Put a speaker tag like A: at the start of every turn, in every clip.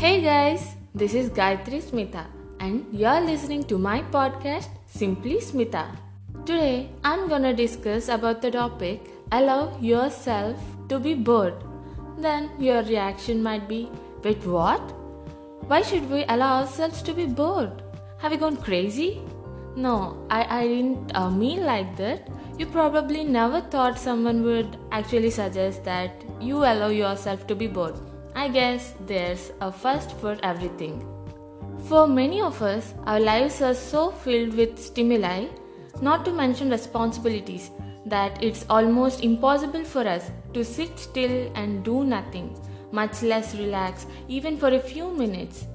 A: Hey guys, this is Gayatri Smita, and you're listening to my podcast Simply Smita. Today, I'm gonna discuss about the topic Allow yourself to be bored. Then your reaction might be, Wait, what? Why should we allow ourselves to be bored? Have you gone crazy? No, I, I didn't uh, mean like that. You probably never thought someone would actually suggest that you allow yourself to be bored. I guess there's a first for everything. For many of us, our lives are so filled with stimuli, not to mention responsibilities, that it's almost impossible for us to sit still and do nothing, much less relax, even for a few minutes.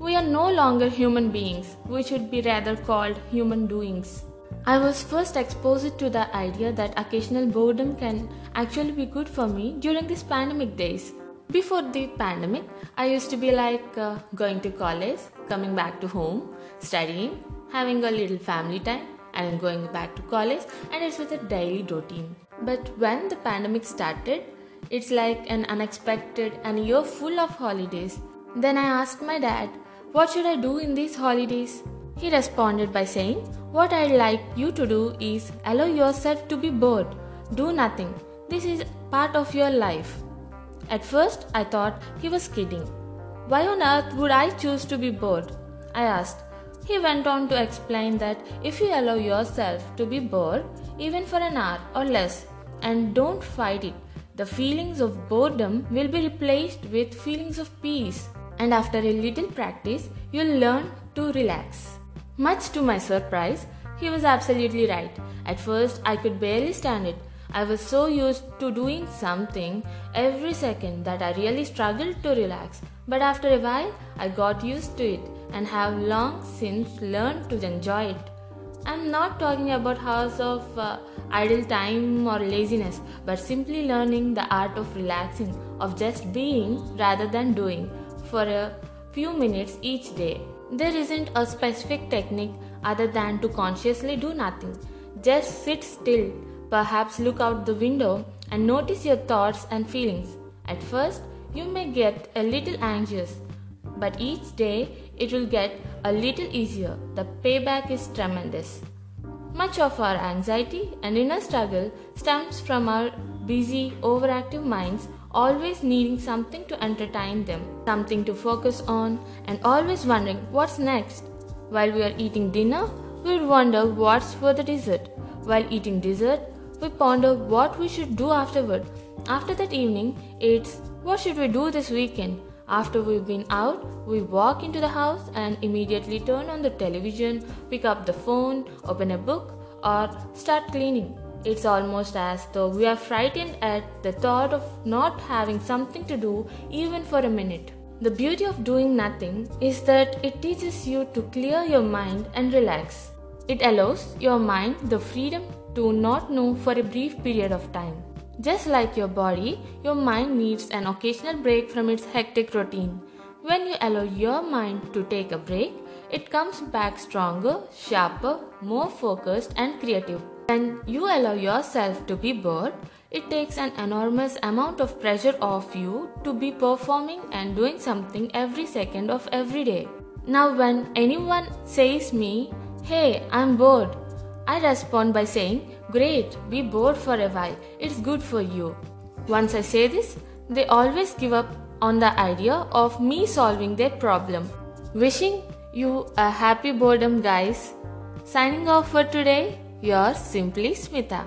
A: We are no longer human beings, we should be rather called human doings. I was first exposed to the idea that occasional boredom can actually be good for me during these pandemic days. Before the pandemic, I used to be like uh, going to college, coming back to home, studying, having a little family time, and going back to college, and it was a daily routine. But when the pandemic started, it's like an unexpected and year full of holidays. Then I asked my dad, What should I do in these holidays? He responded by saying, What I'd like you to do is allow yourself to be bored. Do nothing. This is part of your life. At first, I thought he was kidding. Why on earth would I choose to be bored? I asked. He went on to explain that if you allow yourself to be bored, even for an hour or less, and don't fight it, the feelings of boredom will be replaced with feelings of peace. And after a little practice, you'll learn to relax. Much to my surprise, he was absolutely right. At first, I could barely stand it. I was so used to doing something every second that I really struggled to relax. But after a while, I got used to it and have long since learned to enjoy it. I'm not talking about hours of uh, idle time or laziness, but simply learning the art of relaxing, of just being rather than doing for a few minutes each day. There isn't a specific technique other than to consciously do nothing. Just sit still, perhaps look out the window and notice your thoughts and feelings. At first, you may get a little anxious, but each day it will get a little easier. The payback is tremendous. Much of our anxiety and inner struggle stems from our busy, overactive minds always needing something to entertain them, something to focus on, and always wondering what's next. While we are eating dinner, we'll wonder what's for the dessert. While eating dessert, we ponder what we should do afterward. After that evening, it's what should we do this weekend? After we've been out, we walk into the house and immediately turn on the television, pick up the phone, open a book, or start cleaning. It's almost as though we are frightened at the thought of not having something to do even for a minute. The beauty of doing nothing is that it teaches you to clear your mind and relax. It allows your mind the freedom to not know for a brief period of time. Just like your body, your mind needs an occasional break from its hectic routine. When you allow your mind to take a break, it comes back stronger, sharper, more focused, and creative. When you allow yourself to be bored, it takes an enormous amount of pressure off you to be performing and doing something every second of every day. Now, when anyone says me, Hey, I'm bored, I respond by saying, Great, be bored for a while, it's good for you. Once I say this, they always give up on the idea of me solving their problem. Wishing you a happy boredom, guys. Signing off for today, yours simply Smita.